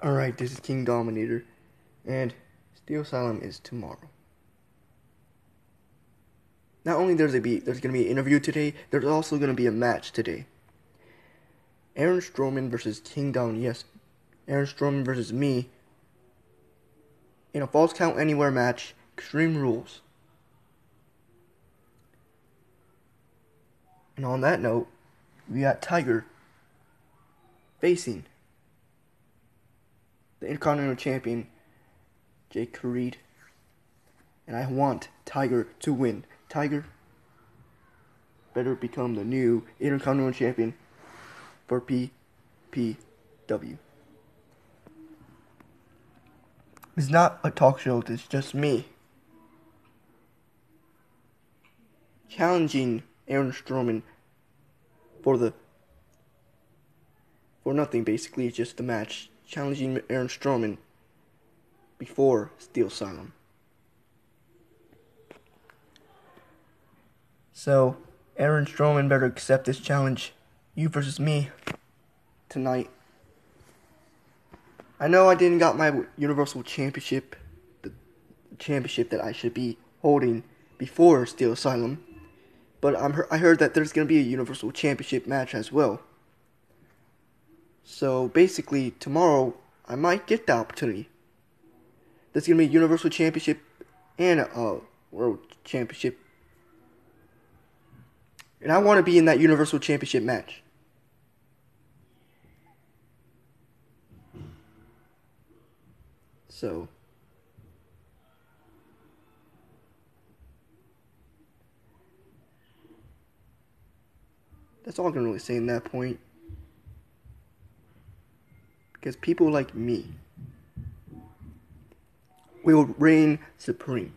Alright, this is King Dominator, and Steel Asylum is tomorrow. Not only there's a be there's gonna be an interview today, there's also gonna be a match today. Aaron Strowman versus King Dom. Yes, Aaron Strowman versus me in a falls count anywhere match. Extreme rules. And on that note, we got Tiger facing the Intercontinental Champion, Jake Reed. And I want Tiger to win. Tiger better become the new Intercontinental Champion for PPW. It's not a talk show, it's just me. Challenging Aaron Strowman for the for nothing basically, it's just a match challenging Aaron Strowman before Steel Asylum. So, Aaron Strowman better accept this challenge. You versus me tonight. I know I didn't got my Universal Championship, the championship that I should be holding before Steel Asylum, but I'm I heard that there's gonna be a Universal Championship match as well. So basically, tomorrow I might get the opportunity. There's gonna be a Universal Championship and a World Championship, and I want to be in that Universal Championship match. So. That's all I can really say in that point. Because people like me will reign supreme.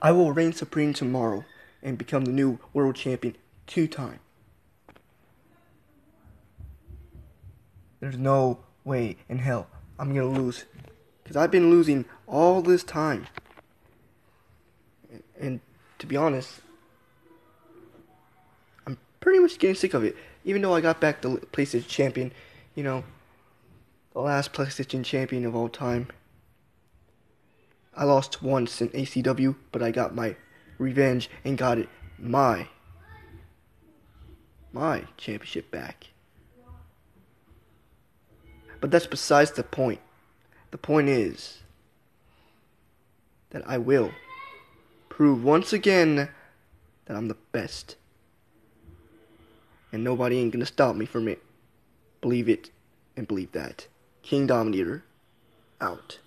I will reign supreme tomorrow and become the new world champion two times. There's no way in hell I'm gonna lose. Because I've been losing all this time. And to be honest, I'm pretty much getting sick of it. Even though I got back the PlayStation champion, you know, the last PlayStation champion of all time. I lost once in ACW, but I got my revenge and got it my my championship back. But that's besides the point. The point is that I will prove once again that I'm the best. And nobody ain't gonna stop me from it. Believe it and believe that. King Dominator out.